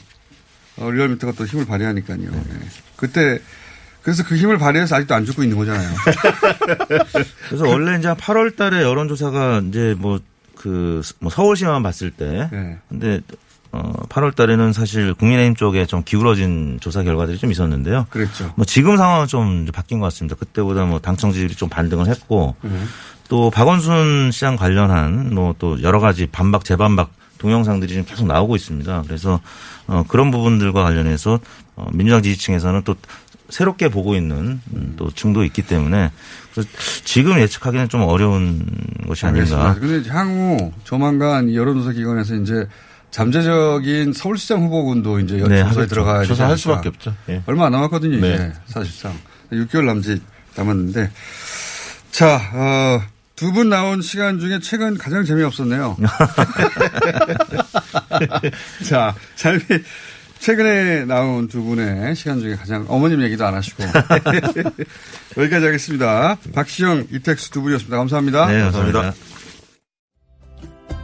어, 리얼미터가 또 힘을 발휘하니까요. 예. 그때 그래서 그 힘을 발휘해서 아직도 안 죽고 있는 거잖아요. 그래서 원래 이제 한 8월 달에 여론조사가 이제 뭐 그, 뭐 서울시만 봤을 때. 네. 근데, 어, 8월 달에는 사실 국민의힘 쪽에 좀 기울어진 조사 결과들이 좀 있었는데요. 그랬죠. 뭐 지금 상황은 좀 바뀐 것 같습니다. 그때보다 뭐 당청 지지율이 좀 반등을 했고 또 박원순 시장 관련한 뭐 또 여러 가지 반박 재반박 동영상들이 지금 계속 나오고 있습니다. 그래서 어 그런 부분들과 관련해서 어 민주당 지지층에서는 또 새롭게 보고 있는 음, 또 층도 있기 때문에 그래서 지금 예측하기는 좀 어려운 것이 아닌가. 근데 향후 조만간 여론조사 기관에서 이제 잠재적인 서울시장 후보군도 이제 네, 조사에. 들어가야 되지 조사할. 수밖에 없죠. 예. 얼마 안 남았거든요, 이제 네. 사실상 6개월 남짓 남았는데 자, 어, 두 분 나온 시간 중에 최근 가장 재미없었네요. 자, 잘 최근에 나온 두 분의 시간 중에 가장 어머님 얘기도 안 하시고 여기까지 하겠습니다. 박시영, 이택수 두 분이었습니다. 감사합니다. 네, 감사합니다.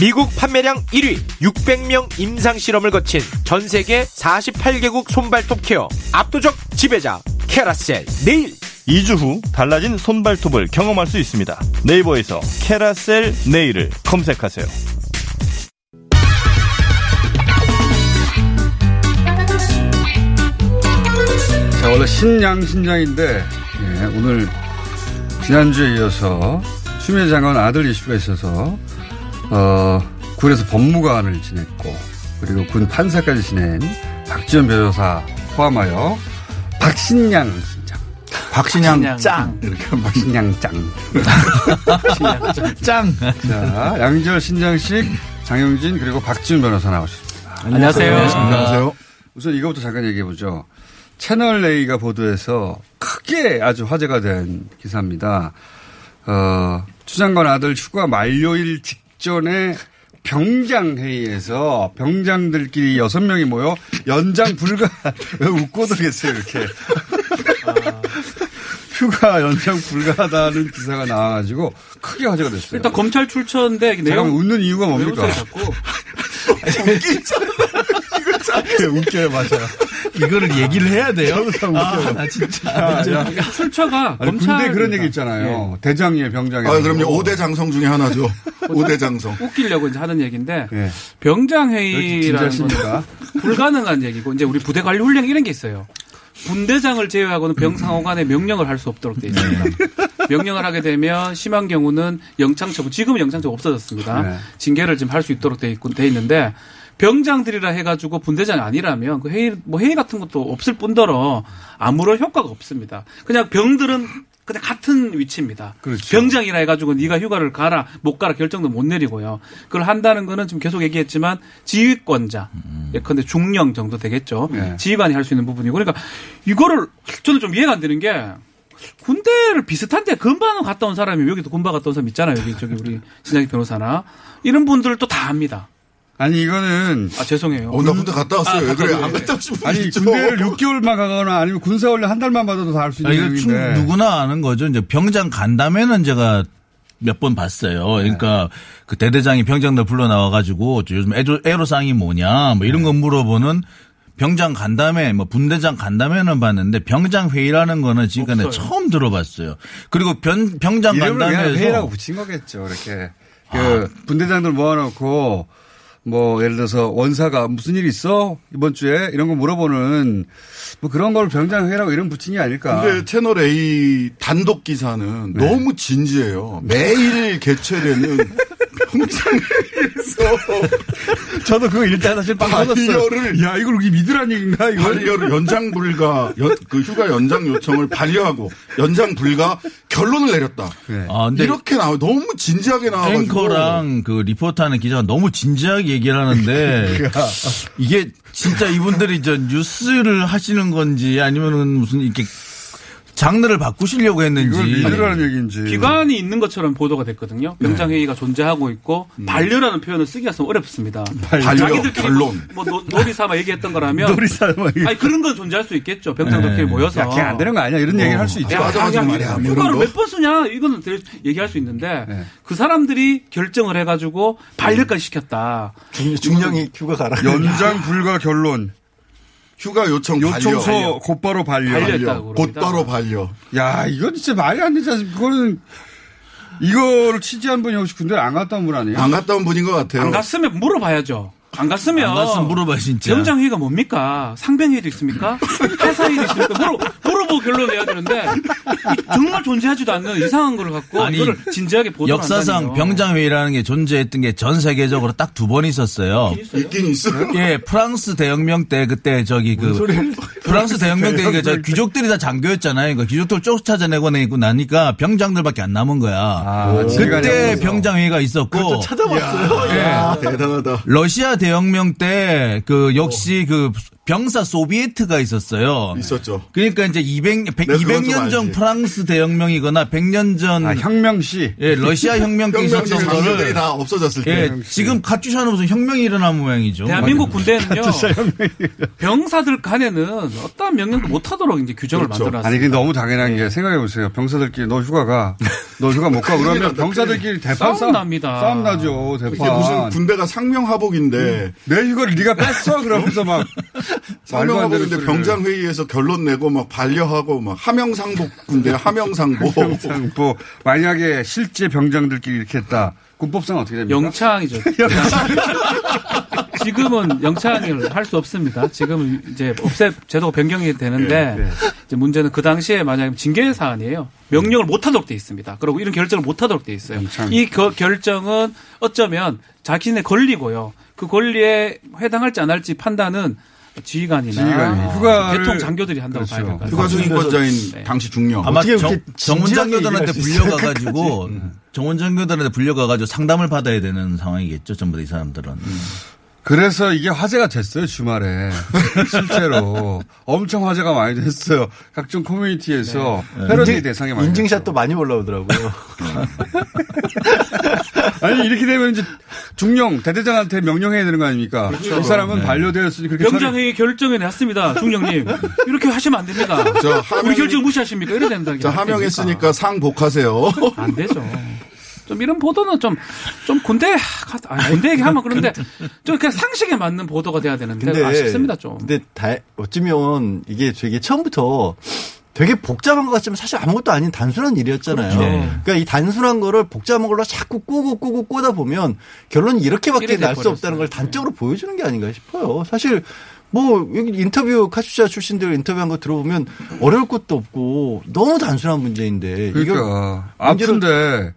미국 판매량 1위 600명 임상 실험을 거친 전 세계 48개국 손발톱 케어 압도적 지배자 캐라셀 네일. 2주 후 달라진 손발톱을 경험할 수 있습니다. 네이버에서 캐라셀 네일을 검색하세요. 자, 원래 신양 신장인데 예, 오늘 지난주에 이어서 추미애 장관 아들 이슈가 있어서 어, 군에서 법무관을 지냈고 그리고 군 판사까지 지낸 박지원 변호사 포함하여 박신양 신장. 박신양 짱. 이렇게 하면 박신양 짱. 짱. 자, 양지열 신장식 장영진 그리고 박지원 변호사 나오셨습니다. 안녕하세요. 안녕하세요. 우선 이거부터 잠깐 얘기해 보죠. 채널 A가 보도해서 크게 아주 화제가 된 기사입니다. 어, 추장관 아들 휴가 만료일 직 전에 병장 회의에서 병장들끼리 여섯 명이 모여 연장 불가 왜 웃고 들겠어요 이렇게 휴가 연장 불가하다는 기사가 나와가지고 크게 화제가 됐어요. 일단 검찰 출처인데 내용 웃는 이유가 뭡니까? 자꾸? 웃겨요, 맞아요. 이거를 얘기를 해야 돼요. 아, 나 진짜. 그러니까 출처가 아니, 검찰 군대 그런 얘기 있잖아요. 대장이에요, 병장이. 아, 그럼요. 5대 장성 중에 하나죠. 5대 장성. 웃기려고 이제 하는 얘기인데 네. 병장 이렇게 회의라는 진지하십니까? 건 불가능한 얘기고 이제 우리 부대 관리 훈련 이런 게 있어요. 분대장을 제외하고는 병상호 간에 명령을 할 수 없도록 돼 있습니다. 명령을 하게 되면 심한 경우는 영창 처분, 지금은 영창 처분 없어졌습니다. 네. 징계를 좀할수 있도록 돼 있고 돼 있는데 병장들이라 해가지고 분대장이 아니라면 그 회의 뭐 회의 같은 것도 없을 뿐더러 아무런 효과가 없습니다. 그냥 병들은 그냥 같은 위치입니다. 그렇죠. 병장이라 해가지고 네가 휴가를 가라 못 가라 결정도 못 내리고요. 그걸 한다는 거는 지금 계속 얘기했지만 지휘권자 예컨대 중령 정도 되겠죠. 네. 지휘관이 할 수 있는 부분이고 그러니까 이거를 저는 좀 이해가 안 되는 게 군대를 비슷한데 근반은 갔다 온 사람이 여기도 군바 갔다 온 사람 있잖아요. 여기 저기 우리 신장기 변호사나 이런 분들을 또다 압니다. 아니, 이거는. 아 죄송해요. 어, 나 군대 갔다 왔어요. 아, 왜 그래? 갔다 안 갔다 오신 분 아니, 있죠. 군대를 6개월만 가거나 아니면 군사 훈련 한 달만 받아도 다 할수 아, 있는 이거 충, 얘기인데. 누구나 아는 거죠. 이제 병장 간다면은 제가 몇 번 봤어요. 그러니까 그 대대장이 병장들 불러 나와 가지고 저 요즘 애로, 애로상이 뭐냐 뭐 이런 거 물어보는 병장 간담회, 뭐 분대장 간담회는 봤는데 병장 회의라는 거는 지금까지 없어요. 처음 들어봤어요. 그리고 병, 병장 간담회에서 회의라고 붙인 거겠죠. 이렇게 그 분대장들 모아놓고 뭐 예를 들어서 원사가 무슨 일 있어 이번 주에 이런 거 물어보는 뭐 그런 걸 병장 회의라고 이름 붙인 게 아닐까. 근데 채널 A 단독 기사는 너무 진지해요. 매일 개최되는 평상회에서. 저도 그거 때 사실 빵 터졌어요. 반려를 야 이걸 우리 믿으란 얘기인가 이거 반려를 연장 불가 연- 그 휴가 연장 요청을 반려하고 연장 불가 결론을 내렸다. 아, 근데 이렇게 나와 너무 진지하게 나와가지고. 앵커랑 그 리포터하는 기자가 너무 진지하게 얘기를 하는데 이게 진짜 이분들이 저 뉴스를 하시는 건지 아니면은 무슨 이렇게 장르를 바꾸시려고 했는지 얘기인지 기관이 있는 것처럼 보도가 됐거든요. 병장 회의가 존재하고 있고 반려라는 표현을 쓰기가 좀 어렵습니다. 반려, 자기들끼리 결론. 뭐 노, 놀이삼아 얘기했던 거라면 놀이 삼아 얘기- 아니 그런 건 존재할 수 있겠죠. 병장들끼리 네. 모여서 야, 걔안 되는 거 아니야? 이런 얘기를 할 수 있죠. 야, 맞아, 맞아, 야, 말이야. 뭐 휴가를 거. 몇번 쓰냐? 이거는 될- 얘기할 수 있는데 네. 그 사람들이 결정을 해가지고 반려까지 시켰다. 중령이 휴가 가라. 연장 불가 결론. 휴가 요청 요청서 반려. 곧바로 반려. 반려했다고 그럽니다. 곧바로 반려. 야, 이건 진짜 말이 안 되지 않습니까? 그거는 이거를 취재한 분이 혹시 군대를 안 갔다 온 분 아니에요? 안 갔다 온 분인 것 같아요. 안 갔으면 물어봐야죠. 안 갔으면 안 갔으면 물어봐 진짜. 병장회의가 뭡니까? 상병회의도 있습니까? 하사회의도 있습니까? 물어, 물어보고 결론 내야 되는데 이 정말 존재하지도 않는 이상한 걸 갖고 아니, 이거를 진지하게 보도를 역사상 한다니요. 병장회의라는 게 존재했던 게 전 세계적으로 딱 두 번 있었어요. 있긴 있어요. 예, 프랑스 대혁명 때 그때 저기 그 프랑스 대혁명 때 이게 저 귀족들이 다 장교였잖아요. 그러니까 귀족들 쫓아내고 내고 나니까 병장들밖에 안 남은 거야. 그때 병장회의가 있었고 찾아봤어요. 야, 대단하다. 러시아 대혁명 때 그 역시 그 병사 소비에트가 있었어요. 있었죠. 그러니까 이제 200, 100, 내가 그건 좀 200년 전. 프랑스 대혁명이거나 100년 전 아, 혁명시. 예, 러시아 혁명 때 있었던 거를 다 없어졌을 때. 예, 지금 카투샤는 무슨 혁명이 일어난 모양이죠. 대한민국 군대는요 병사들 간에는 어떠한 명령도 못 하도록 이제 규정을 그렇죠. 만들어놨어요. 아니, 근데 너무 당연한 게 생각해 보세요. 병사들끼리 너 휴가 가. 너 휴가 못 가. 그러면 병사들끼리 대판 싸움 납니다. 싸움 나죠. 이게 대판. 무슨 군대가 상명하복인데 내 휴가를 네가 뺐어? 그러면서 막 말도 안 되는 소리를. 병장 회의에서 결론 내고 막 반려하고 막 하명상복 군대 하명상복. 뭐 만약에 실제 병장들끼리 이렇게 했다. 군법상 어떻게 됩니까? 영창이죠. 지금은 영창을 할 수 없습니다. 지금은 이제 없애 제도가 변경이 되는데 네, 네. 이제 문제는 그 당시에 만약에 징계 사안이에요. 명령을 못하도록 돼 있습니다. 그리고 이런 결정을 못하도록 돼 있어요. 이 거- 결정은 어쩌면 자신의 권리고요. 그 권리에 해당할지 안 할지 판단은 지휘관이나 지휘관이. 어, 휴가를- 대통령 장교들이 한다고 그렇죠. 봐야 될것 같아요. 휴가 승인권자인 당시 중령. 아마 정, 정원 장교들한테? 불려가가지고 정원 장교들한테 불려가가지고 상담을 받아야 되는 상황이겠죠. 전부 다 이 사람들은. 그래서 이게 화제가 됐어요, 주말에. 실제로. 엄청 화제가 많이 됐어요. 각종 커뮤니티에서 패러디 대상이 많이 인증샷도 많이 올라오더라고요. 아니, 이렇게 되면 이제 중령, 대대장한테 명령해야 되는 거 아닙니까? 그렇죠. 이 사람은 네. 반려되었으니 그렇게 병장회의 결정해 냈습니다. 중령님. 이렇게 하시면 안 됩니다. 저 하명이- 우리 결정 무시하십니까? 이래야 된다. 자, 하명했으니까 상 복하세요. 안 되죠. 좀 이런 보도는 좀, 좀 군대, 아, 군대 얘기하면 그런데 좀 그냥 상식에 맞는 보도가 돼야 되는데 아쉽습니다 좀. 근데 다, 어쩌면 이게 되게 처음부터 되게 복잡한 것 같지만 사실 아무것도 아닌 단순한 일이었잖아요. 그렇죠. 그러니까 이 단순한 거를 복잡한 걸로 자꾸 꼬고 꼬고 꼬다 보면 결론이 이렇게밖에 날 수. 없다는 걸 단적으로 보여주는 게 아닌가 싶어요. 사실 뭐 여기 인터뷰 카투샤 출신들 인터뷰한 거 들어보면 어려울 것도 없고 너무 단순한 문제인데 그러니까. 아픈데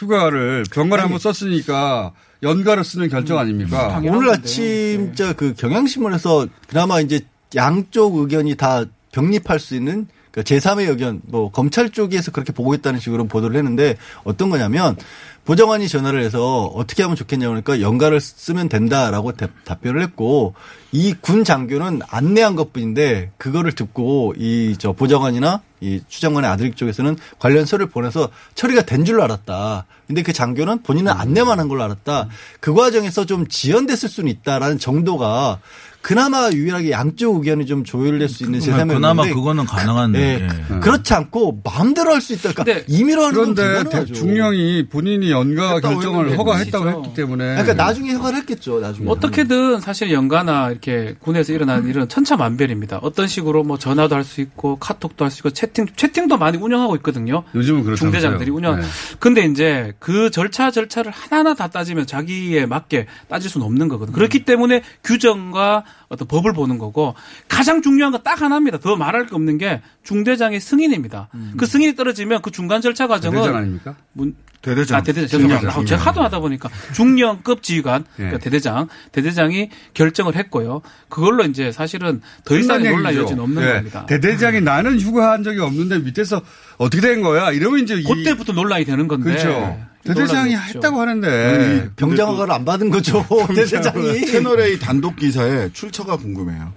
휴가를 병가를 한번 썼으니까 연가를 쓰는 결정 음. 아닙니까? 오늘 아침 진짜 그 경향신문에서 그나마 이제 양쪽 의견이 다 병립할 수 있는 그 제3의 의견, 뭐 검찰 쪽에서 그렇게 보고 있다는 식으로 보도를 했는데 어떤 거냐면 보좌관이 전화를 해서 어떻게 하면 좋겠냐고 그러니까 연가를 쓰면 된다라고 대- 답변을 했고 이 군 장교는 안내한 것뿐인데 그거를 듣고 이 저 보좌관이나 이 추장관의 아들 쪽에서는 관련 서류를 보내서 처리가 된 줄로 알았다. 근데 그 장교는 본인은 안내만 한 걸로 알았다. 그 과정에서 좀 지연됐을 수는 있다라는 정도가 그나마 유일하게 양쪽 의견이 좀 조율될 수 있는 시스템이었는데 그나마 그거는 가능한. 네, 예. 그- 그렇지 않고 마음대로 할 수 있다. 그러니까 임의로 하는 건 그런데 중령이 본인이 연가 결정을 허가했다고 그렇죠. 했기 때문에 그러니까 나중에 허가를 했겠죠. 나중에. 어떻게든 사실 연가나 이렇게 군에서 일어나는 일은 천차만별입니다. 어떤 식으로 뭐 전화도 할 수 있고 카톡도 할 수 있고 채팅 채팅도 많이 운영하고 있거든요. 요즘은 그렇다면서요. 중대장들이 운영. 네. 근데 이제 그 절차 절차를 하나하나 다 따지면 자기에 맞게 따질 수는 없는 거거든요. 그렇기 때문에 규정과 어떤 법을 보는 거고 가장 중요한 거 딱 하나입니다. 더 말할 게 없는 게 중대장의 승인입니다. 그 승인이 떨어지면 그 중간 절차 과정은 대대장 아닙니까? 문- 대대장. 아, 대대장. 죄송합니다. 아, 제가 하도 하다 보니까 중령급 지휘관, 예. 그러니까 대대장, 대대장이 결정을 했고요. 그걸로 이제 사실은 더 이상의 논란. 여지는 없는 예. 겁니다. 대대장이 나는 휴가한 적이 없는데 밑에서 어떻게 된 거야? 이러면 이제 이- 그때부터 논란이 되는 건데. 그렇죠. 대대장이 논란이 없죠. 했다고 하는데 병장 허가를 안 받은 거죠. 대대장이. 채널A 단독 기사에 출처가 궁금해요.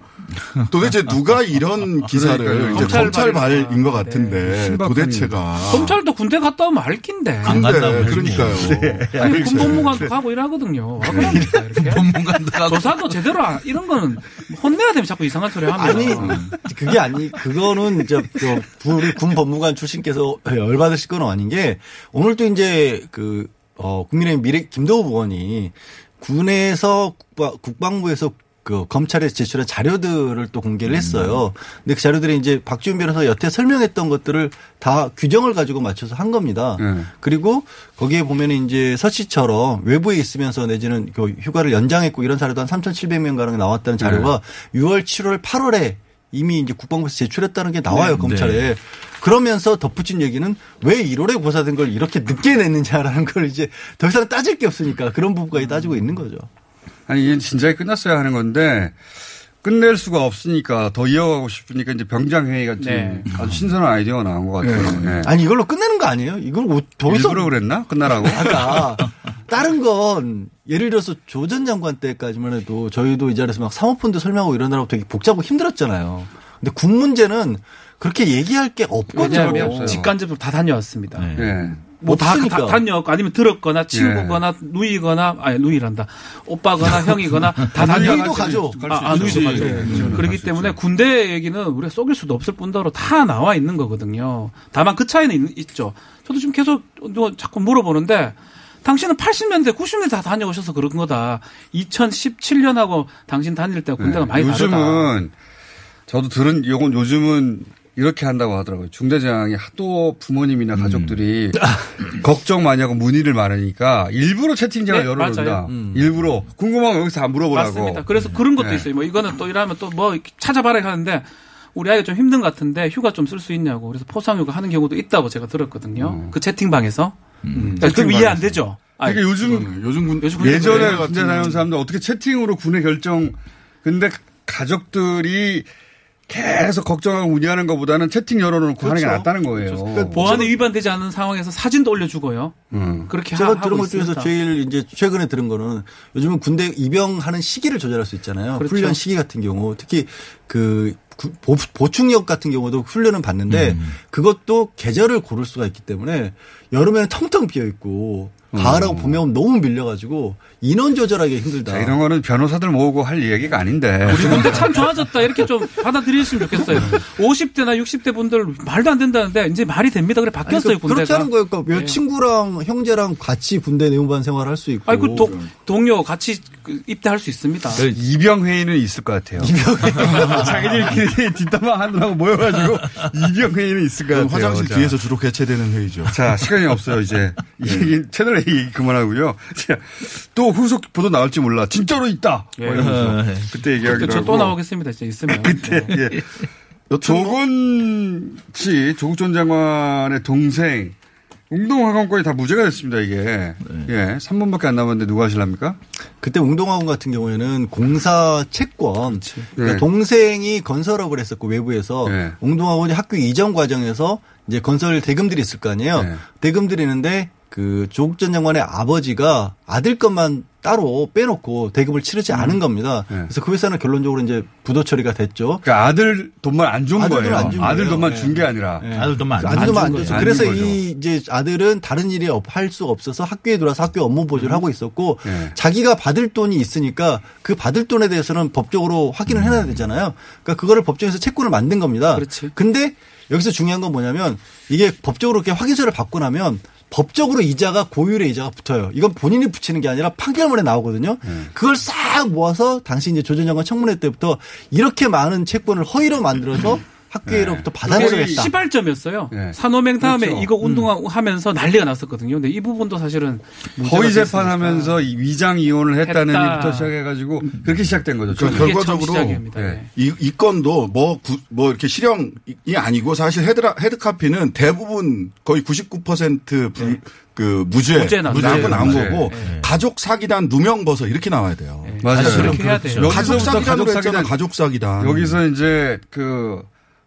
도대체 누가 이런 기사를 그러니까요. 이제 검찰 검찰 발입니다. 발인 것 같은데 네. 도대체가 검찰도 군대 갔다 오면 알긴데. 근데 간다고 하지 그러니까요. 아니, 군법무관도 가고 이러거든요. 와, 그럽니까, 이렇게? 법무관도 가고. 조사도 제대로 안- 이런 거는 혼내야 되면 자꾸 이상한 소리 하면. 아니 그게 아니 그거는 저, 저 우리 군 법무관 출신께서 열받으실 건 아닌 게 오늘도 이제 그 어, 국민의힘 미래 김도우 의원이 군에서 국방, 국방부에서 그 검찰에 제출한 자료들을 또 공개를 했어요. 근데 그 자료들이 이제 박지훈 변호사 여태 설명했던 것들을 다 규정을 가지고 맞춰서 한 겁니다. 네. 그리고 거기에 보면은 이제 서씨처럼 외부에 있으면서 내지는 그 휴가를 연장했고 이런 사례도 한 3,700명 가량 나왔다는 자료가 6월, 7월, 8월에 이미 이제 국방부에서 제출했다는 게 나와요 네, 검찰에. 네. 그러면서 덧붙인 얘기는 왜 1월에 고사된 걸 이렇게 늦게 냈느냐라는 걸 이제 더 이상 따질 게 없으니까 그런 부분까지 따지고 있는 거죠. 아니 이게 진작에 끝났어야 하는 건데 끝낼 수가 없으니까 더 이어가고 싶으니까 이제 병장 회의 같은 네. 아주 신선한 아이디어가 나온 것 같아요. 네. 아니 이걸로 끝내는 거 아니에요? 이걸 뭐더 이상 일부러 그랬나? 끝나라고? 아까 다른 건 예를 들어서 조 전 장관 때까지만 해도 저희도 이 자리에서 막 사모펀드 설명하고 이러느라고 되게 복잡하고 힘들었잖아요. 근데 군 문제는 그렇게 얘기할 게 없거든요. 직간접으로 다 다녀왔습니다. 네. 뭐다 없으니까. 다녀왔고 아니면 들었거나 친구거나 누이거나 아니 누이란다 오빠거나 형이거나 다 다녀 누이도 가죠. 아, 아 누이도 가죠. 그렇기 때문에 군대 얘기는 우리가 속일 수도 없을 뿐더러 다 나와 있는 거거든요. 다만 그 차이는 있- 있죠. 저도 지금 계속 뭐 자꾸 물어보는데 당신은 80년대, 90년대 다 다녀오셔서 그런 거다. 2017년하고 당신 다닐 때가 군대가 많이 다르다. 네. 요즘은 저도 들은 요건 요즘은 이렇게 한다고 하더라고요. 중대장이 하도 부모님이나 가족들이 걱정 많이 하고 문의를 많으니까 일부러 채팅창을 네, 열어놓는다. 맞아요. 일부러 궁금한 거 여기서 다 물어보라고. 맞습니다. 그래서 그런 것도 네. 있어요. 뭐 이거는 또 이러면 또 뭐 찾아봐라 하는데 우리 아이가 좀 힘든 것 같은데 휴가 좀 쓸 수 있냐고. 그래서 포상휴가 하는 경우도 있다고 제가 들었거든요. 그 채팅방에서. 그러니까 그럼 이해 안 되죠. 아니, 그러니까 요즘 요즘 군 요즘 예전에. 군대 다녀온 사람들 어떻게 채팅으로 군의 결정 근데 가족들이 계속 걱정하고 문의하는 것보다는 채팅 열어놓고 하는 게 그렇죠. 낫다는 거예요. 그러니까 보안에 위반되지 않는 상황에서 사진도 올려주고요. 음. 그렇게 제가 하, 들은 하고 것 중에서. 제일 이제 최근에 들은 거는 요즘은 군대 입영하는 시기를 조절할 수 있잖아요. 그렇죠. 훈련 시기 같은 경우 특히 그 구- 보- 보충역 같은 경우도 훈련은 받는데 음. 그것도 계절을 고를 수가 있기 때문에 여름에는 텅텅 비어 있고 음. 가을하고 봄에 오면 너무 밀려가지고 인원 조절하기 힘들다. 자, 이런 거는 변호사들 모으고 할 얘기가 아닌데. 우리 군대 참 좋아졌다 이렇게 좀 받아들이셨으면 좋겠어요. 50대나 60대 분들 말도 안 된다는데 이제 말이 됩니다. 그래 아니, 바뀌었어요 그- 그렇지 군대가. 않은 거예요. 그러니까 예. 친구랑 형제랑 같이 군대 내용반 생활할 수 있고. 아니 그 동, 동료 같이 그 입대할 수 있습니다. 이병 회의는 있을 것 같아요. 자기들끼리 뒷담화 하느라고 모여가지고 이병 회의는 있을 것 같아요. 화장실 자. 뒤에서 주로 개최되는 회의죠. 자, 시간이 없어요, 이제. 이 얘기, 채널 얘기 그만하고요. 자, 또 후속 보도 나올지 몰라. 진짜로 있다! 예. 뭐 이러면서 그때 얘기하기로 저 하고. 또 나오겠습니다. 이제 있으면. 그때, 네. 예. 조건 씨, 조국 전 장관의 동생, 웅동학원권이 다 무죄가 됐습니다, 이게. 네. 예. 3분밖에 안 남았는데 누가 하실랍니까? 그때 웅동학원 같은 경우에는 공사 채권, 그러니까 네. 동생이 건설업을 했었고 외부에서 네. 웅동학원이 학교 이전 과정에서 이제 건설 대금들이 있을 거 아니에요. 네. 대금 들이 있는데 그 조국 전 장관의 아버지가 아들 것만 따로 빼놓고 대금을 치르지 않은 겁니다. 그래서 그 회사는 결론적으로 이제 부도 처리가 됐죠. 그러니까 아들 돈만 안 준 거예요. 준 아들. 돈만 네. 준게 아니라. 네. 아들 돈만 아들 돈만 안. 안 그래서 준 거죠. 이 이제 아들은 다른 일이 할수 없어서 학교에 들어와서 학교 업무 보조를 하고 있었고 자기가 받을 돈이 있으니까 그 받을 돈에 대해서는 법적으로 확인을 해놔야 되잖아요. 그러니까 그거를 법정에서 채권을 만든 겁니다. 그렇지. 근데 여기서 중요한 건 뭐냐면 이게 법적으로 이렇게 확인서를 받고 나면 법적으로 이자가 고율의 이자가 붙어요. 이건 본인이 붙이는 게 아니라 판결문에 나오거든요. 그걸 싹 모아서 당시 이제 조전 장관 청문회 때부터 이렇게 많은 채권을 허위로 만들어서 학교로부터 받아내겠다. 시발점이었어요. 네. 산호맹 다음에 그렇죠. 이거 운동하면서 난리가 났었거든요. 근데 이 부분도 사실은 허위. 재판하면서 이 위장 이혼을 했다는 했다. 얘기부터 시작해가지고 그렇게 시작된 거죠. 그. 결과적으로 네. 이, 이 건도 뭐, 구- 뭐 이렇게 실형이 아니고 사실 헤드라, 헤드카피는 대부분 거의 99% 불, 그 무죄, 무죄 나왔어요. 무죄고 나온 무죄. 거고 네. 가족 사기단 누명 벗어 이렇게 나와야 돼요. 맞아요. 그렇게 해야 돼요. 가족 사기단으로 가족 했잖아. 사기단. 가족 사기단. 여기서 이제 그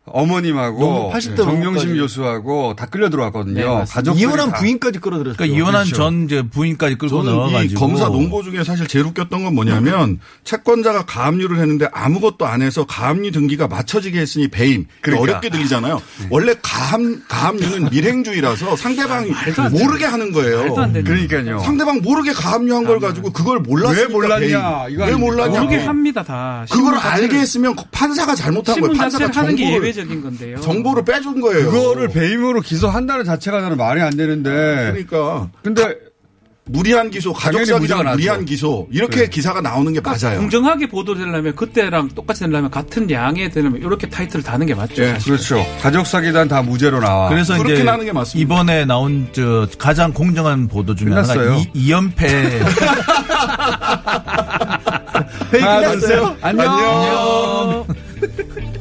어머님하고 80대 정명심 넘어까지. 교수하고 다 끌려 들어왔거든요. 네. 가족들이 이혼한 다. 부인까지 끌어들였어요. 그러니까 이혼한 그렇죠. 전 이제 부인까지 끌고 나와가지고 검사 논고 중에 사실 제일 웃겼던 건 뭐냐면 채권자가 가압류를 했는데 아무것도 안 해서 가압류 등기가 맞춰지게 했으니 배임. 그러니까. 어렵게 들리잖아요. 원래 가압, 가압류는 밀행주의라서 상대방이 안 모르게 하는 거예요. 그러니까요. 상대방 모르게 가압류한 걸 가지고 그걸 몰랐으니까 왜 몰랐냐, 왜? 몰랐냐. 모르게 합니다 다. 그걸 알게 했으면 판사가 잘못한 거예요. 판사가 자체를 하는 게 정보를 예외적인 건데요. 정보를 빼준 거예요. 그거를 배임으로 기소한다는 자체가 저는 말이 안 되는데. 그러니까 근데 무리한 기소, 가족 나죠. 무리한 기소 이렇게 네. 기사가 나오는 게 맞아요. 공정하게 보도되려면 그때랑 똑같이 되려면 같은 양에 되려면 이렇게 타이틀을 다는 게 맞죠. 예. 그렇죠. 가족 사기단 다 무죄로 나와. 그래서 그렇게 이제 나는 게 맞습니다. 이번에 나온 저 가장 공정한 보도 중에 하나가 끝났어요. 이, 이연패 회의 끝났어요. 안녕. 안녕.